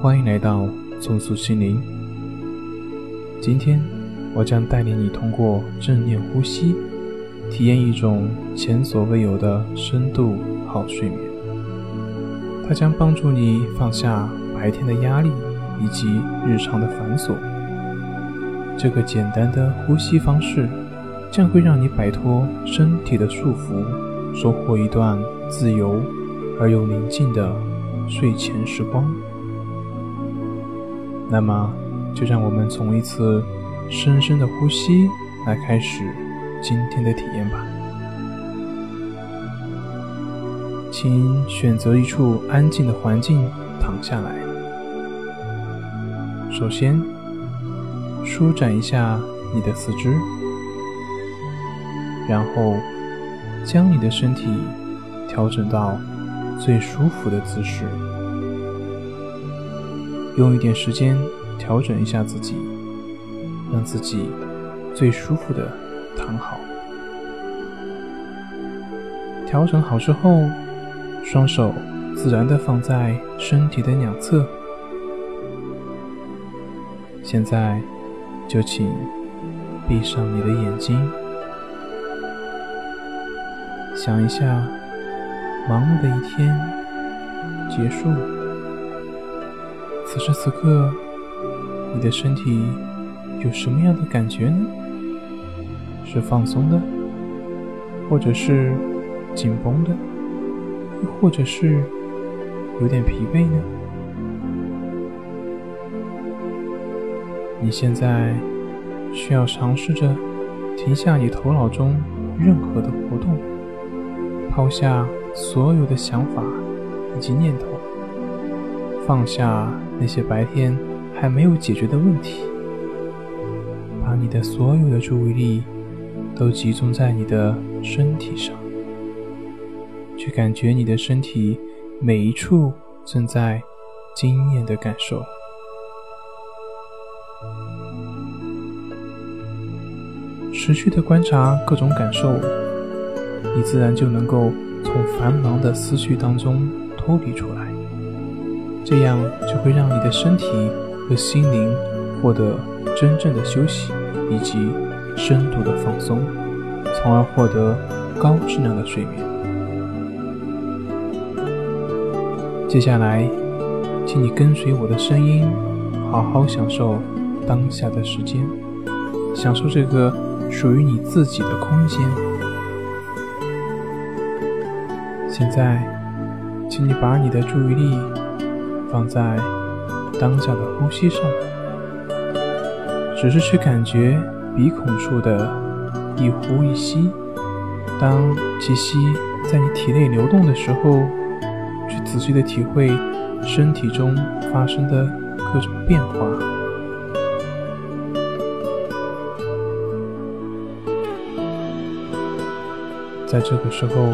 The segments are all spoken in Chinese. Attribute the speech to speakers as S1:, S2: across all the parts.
S1: 欢迎来到重塑心灵。今天，我将带领你通过正念呼吸，体验一种前所未有的深度好睡眠。它将帮助你放下白天的压力以及日常的繁琐。这个简单的呼吸方式，将会让你摆脱身体的束缚，收获一段自由而又宁静的睡前时光。那么，就让我们从一次深深的呼吸来开始今天的体验吧。请选择一处安静的环境躺下来。首先，舒展一下你的四肢，然后将你的身体调整到最舒服的姿势。用一点时间调整一下自己，让自己最舒服的躺好。调整好之后。双手自然的放在身体的两侧。现在，就请闭上你的眼睛，想一下，忙碌的一天结束。此时此刻，你的身体有什么样的感觉呢？是放松的，或者是紧绷的？又或者是有点疲惫呢？你现在需要尝试着停下你头脑中任何的活动，抛下所有的想法以及念头，放下那些白天还没有解决的问题，把你的所有的注意力都集中在你的身体上。去感觉你的身体每一处正在惊艳的感受，持续的观察各种感受，你自然就能够从繁忙的思绪当中脱离出来，这样就会让你的身体和心灵获得真正的休息以及深度的放松，从而获得高质量的睡眠。接下来，请你跟随我的声音，好好享受当下的时间，享受这个属于你自己的空间。现在，请你把你的注意力放在当下的呼吸上，只是去感觉鼻孔处的一呼一吸。当气息在你体内流动的时候。去仔细的体会身体中发生的各种变化，在这个时候，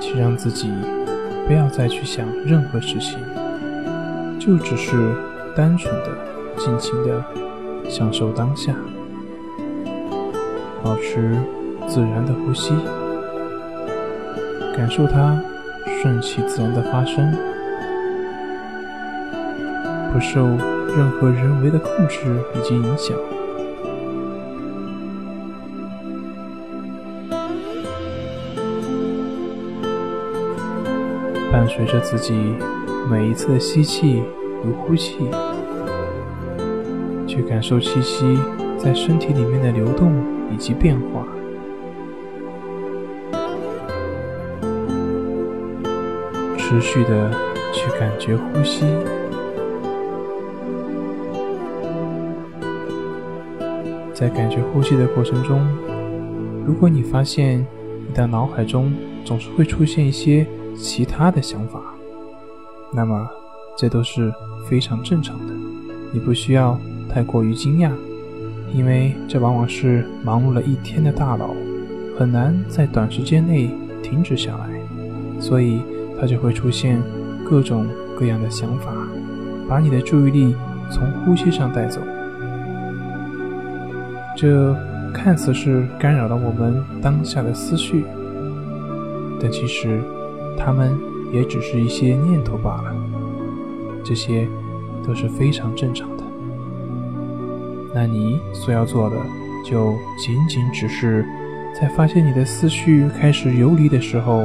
S1: 请让自己不要再去想任何事情，就只是单纯的、尽情的享受当下，保持自然的呼吸，感受它。顺其自然的发生，不受任何人为的控制以及影响。伴随着自己每一次的吸气如呼气，去感受气息在身体里面的流动以及变化。持续的去感觉呼吸，在感觉呼吸的过程中，如果你发现你的脑海中总是会出现一些其他的想法，那么这都是非常正常的，你不需要太过于惊讶，因为这往往是忙碌了一天的大脑很难在短时间内停止下来，所以。它就会出现各种各样的想法，把你的注意力从呼吸上带走。这看似是干扰了我们当下的思绪，但其实他们也只是一些念头罢了。这些都是非常正常的。那你所要做的，就仅仅只是在发现你的思绪开始游离的时候，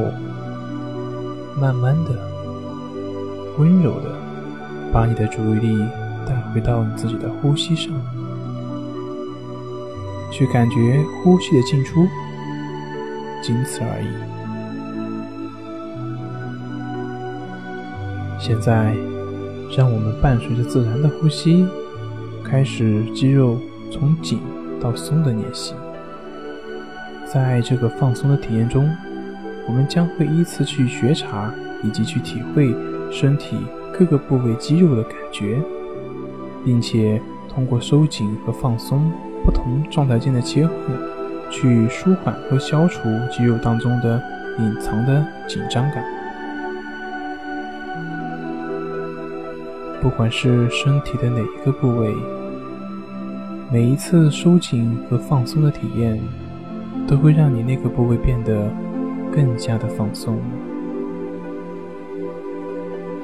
S1: 慢慢的、温柔的把你的注意力带回到你自己的呼吸上，去感觉呼吸的进出，仅此而已。现在，让我们伴随着自然的呼吸，开始肌肉从紧到松的练习。在这个放松的体验中，我们将会依次去觉察以及去体会身体各个部位肌肉的感觉，并且通过收紧和放松不同状态间的切换，去舒缓和消除肌肉当中的隐藏的紧张感。不管是身体的哪一个部位，每一次收紧和放松的体验，都会让你那个部位变得更加的放松。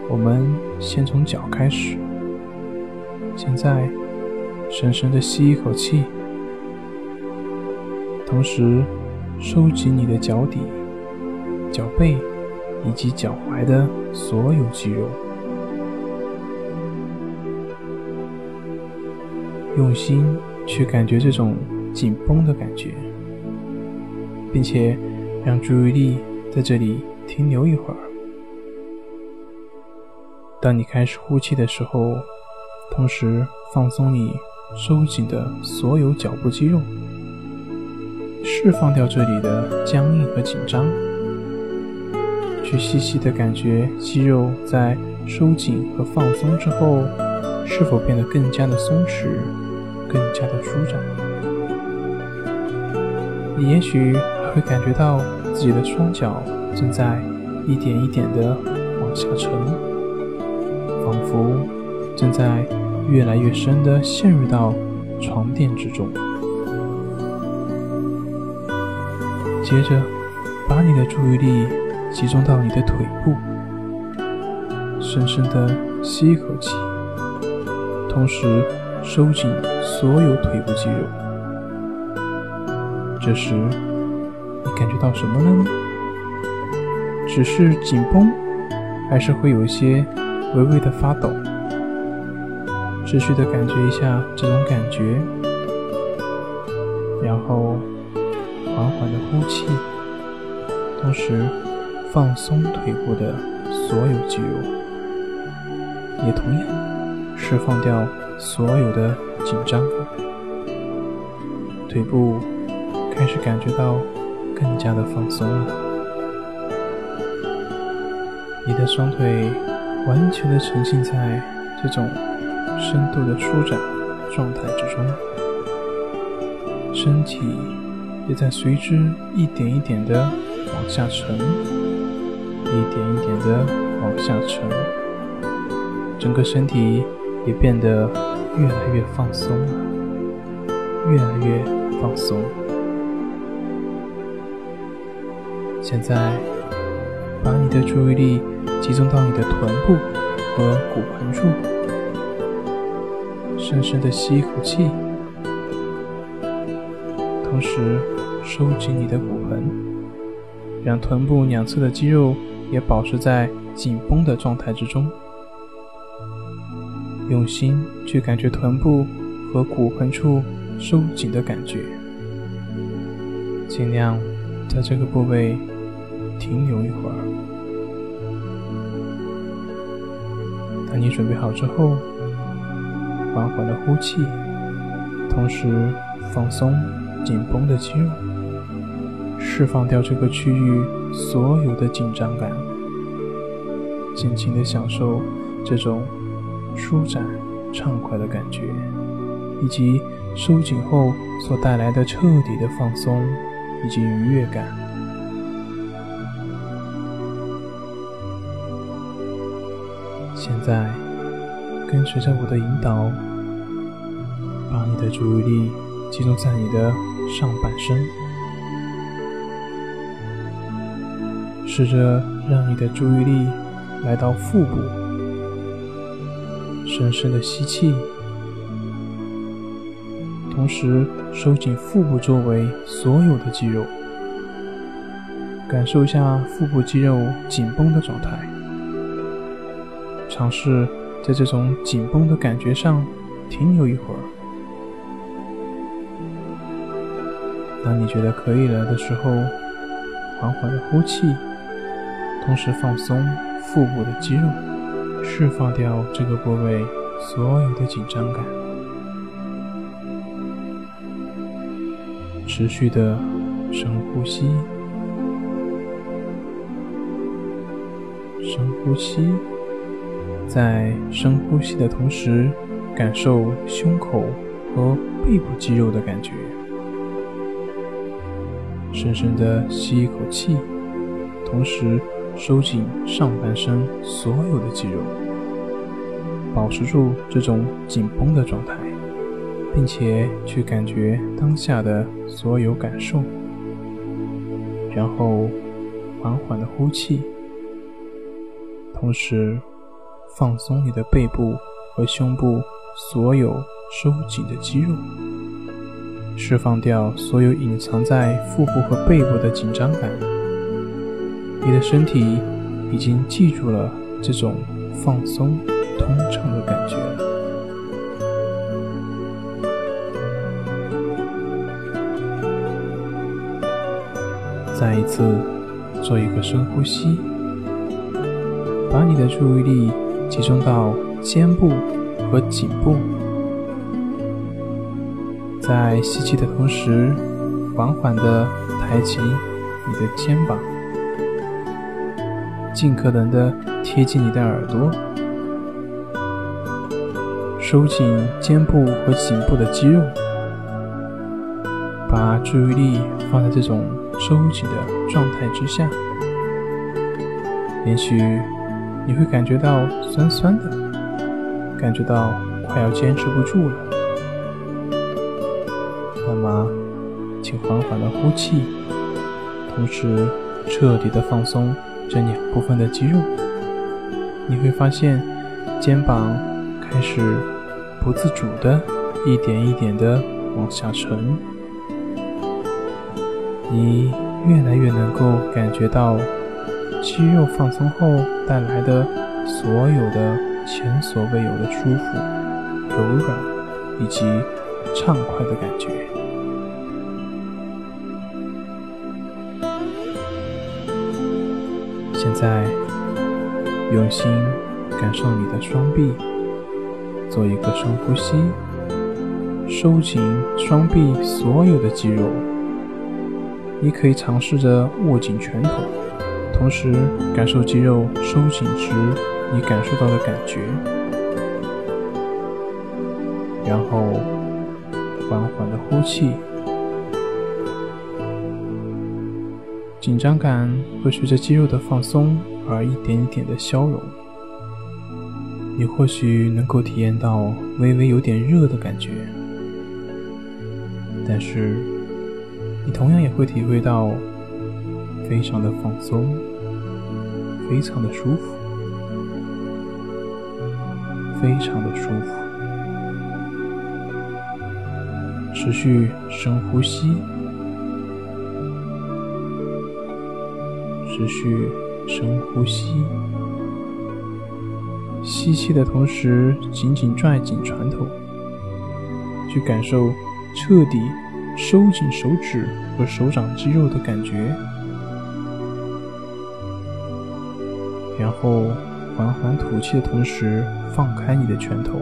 S1: 我们先从脚开始，现在深深的吸一口气，同时收紧你的脚底、脚背以及脚踝的所有肌肉。用心去感觉这种紧绷的感觉，并且让注意力在这里停留一会儿。当你开始呼气的时候，同时放松你收紧的所有脚部肌肉，释放掉这里的僵硬和紧张，去细细的感觉肌肉在收紧和放松之后，是否变得更加的松弛。更加的舒展，你也许还会感觉到自己的双脚正在一点一点的往下沉，仿佛正在越来越深的陷入到床垫之中。接着，把你的注意力集中到你的腿部，深深的吸一口气，同时。收紧所有腿部肌肉。这时，你感觉到什么了呢？只是紧绷，还是会有一些微微的发抖？持续的感觉一下这种感觉，然后缓缓的呼气，同时放松腿部的所有肌肉，也同样释放掉。所有的紧张，腿部开始感觉到更加的放松了。你的双腿完全的沉浸在这种深度的舒展状态之中，身体也在随之一点一点的往下沉，一点一点的往下沉，整个身体。也变得越来越放松了，越来越放松。现在，把你的注意力集中到你的臀部和骨盆处，深深的吸一口气，同时收紧你的骨盆，让臀部两侧的肌肉也保持在紧绷的状态之中。用心去感觉臀部和骨盆处收紧的感觉，尽量在这个部位停留一会儿。当你准备好之后，缓缓的呼气，同时放松紧绷的肌肉，释放掉这个区域所有的紧张感，尽情的享受这种。舒展、畅快的感觉，以及收紧后所带来的彻底的放松以及愉悦感。现在，跟随着我的引导，把你的注意力集中在你的上半身，试着让你的注意力来到腹部。深深的吸气，同时收紧腹部周围所有的肌肉，感受一下腹部肌肉紧绷的状态。尝试在这种紧绷的感觉上停留一会儿。当你觉得可以了的时候，缓缓的呼气，同时放松腹部的肌肉，释放掉这个部位所有的紧张感。持续的深呼吸，深呼吸，在深呼吸的同时，感受胸口和背部肌肉的感觉。深深的吸一口气，同时收紧上半身所有的肌肉，保持住这种紧绷的状态，并且去感觉当下的所有感受。然后缓缓的呼气，同时放松你的背部和胸部所有收紧的肌肉。释放掉所有隐藏在腹部和背部的紧张感，你的身体已经记住了这种放松、通畅的感觉。再一次做一个深呼吸，把你的注意力集中到肩部和颈部。在吸气的同时，缓缓地抬起你的肩膀，尽可能的贴近你的耳朵，收紧肩部和颈部的肌肉，把注意力放在这种收紧的状态之下。也许你会感觉到酸酸的，感觉到快要坚持不住了。那么请缓缓的呼气，同时彻底的放松这两部分的肌肉。你会发现肩膀开始不自主的一点一点的往下沉，你越来越能够感觉到肌肉放松后带来的所有的前所未有的舒服、柔软以及畅快的感觉。现在，用心感受你的双臂，做一个深呼吸，收紧双臂所有的肌肉。你可以尝试着握紧拳头，同时感受肌肉收紧时你感受到的感觉，然后缓缓的呼气。紧张感会随着肌肉的放松而一点一点的消融，你或许能够体验到微微有点热的感觉，但是你同样也会体会到非常的放松，非常的舒服，非常的舒服。持续深呼吸。持续深呼吸，吸气的同时紧紧拽紧拳头，去感受彻底收紧手指和手掌肌肉的感觉，然后缓缓吐气的同时放开你的拳头，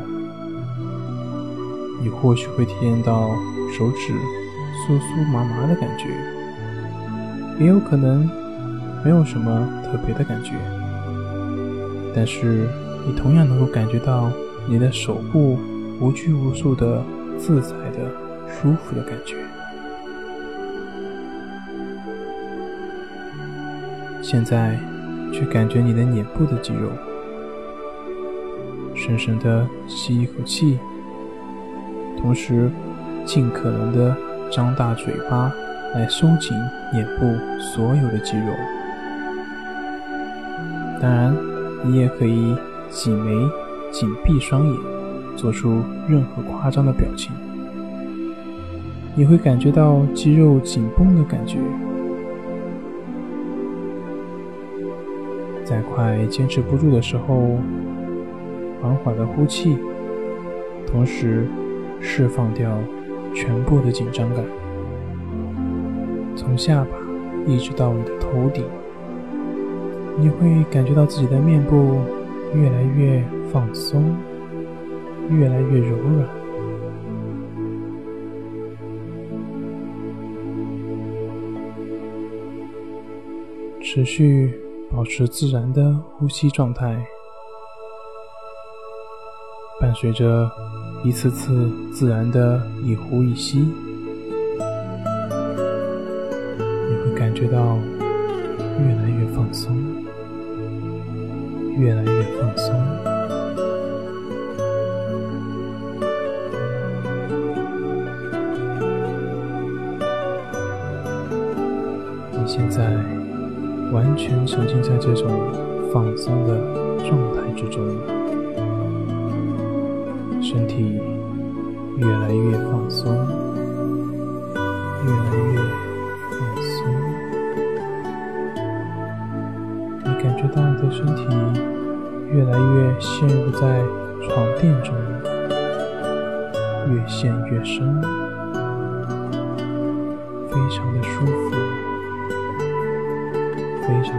S1: 你或许会体验到手指酥酥麻麻的感觉，也有可能。没有什么特别的感觉，但是你同样能够感觉到你的手部无拘无束的、自在的、舒服的感觉。现在，去感觉你的脸部的肌肉，深深的吸一口气，同时尽可能的张大嘴巴来收紧脸部所有的肌肉。当然，你也可以挤眉、紧闭双眼，做出任何夸张的表情。你会感觉到肌肉紧绷的感觉。在快坚持不住的时候，缓缓的呼气，同时释放掉全部的紧张感，从下巴一直到你的头顶，你会感觉到自己的面部越来越放松，越来越柔软。持续保持自然的呼吸状态，伴随着一次次自然的一呼一吸，你会感觉到越来越放松，越来越放松。你现在。完全沉浸在这种放松的状态之中，身体越来越放松，陷入在床垫中，越陷越深，非常的舒服。非常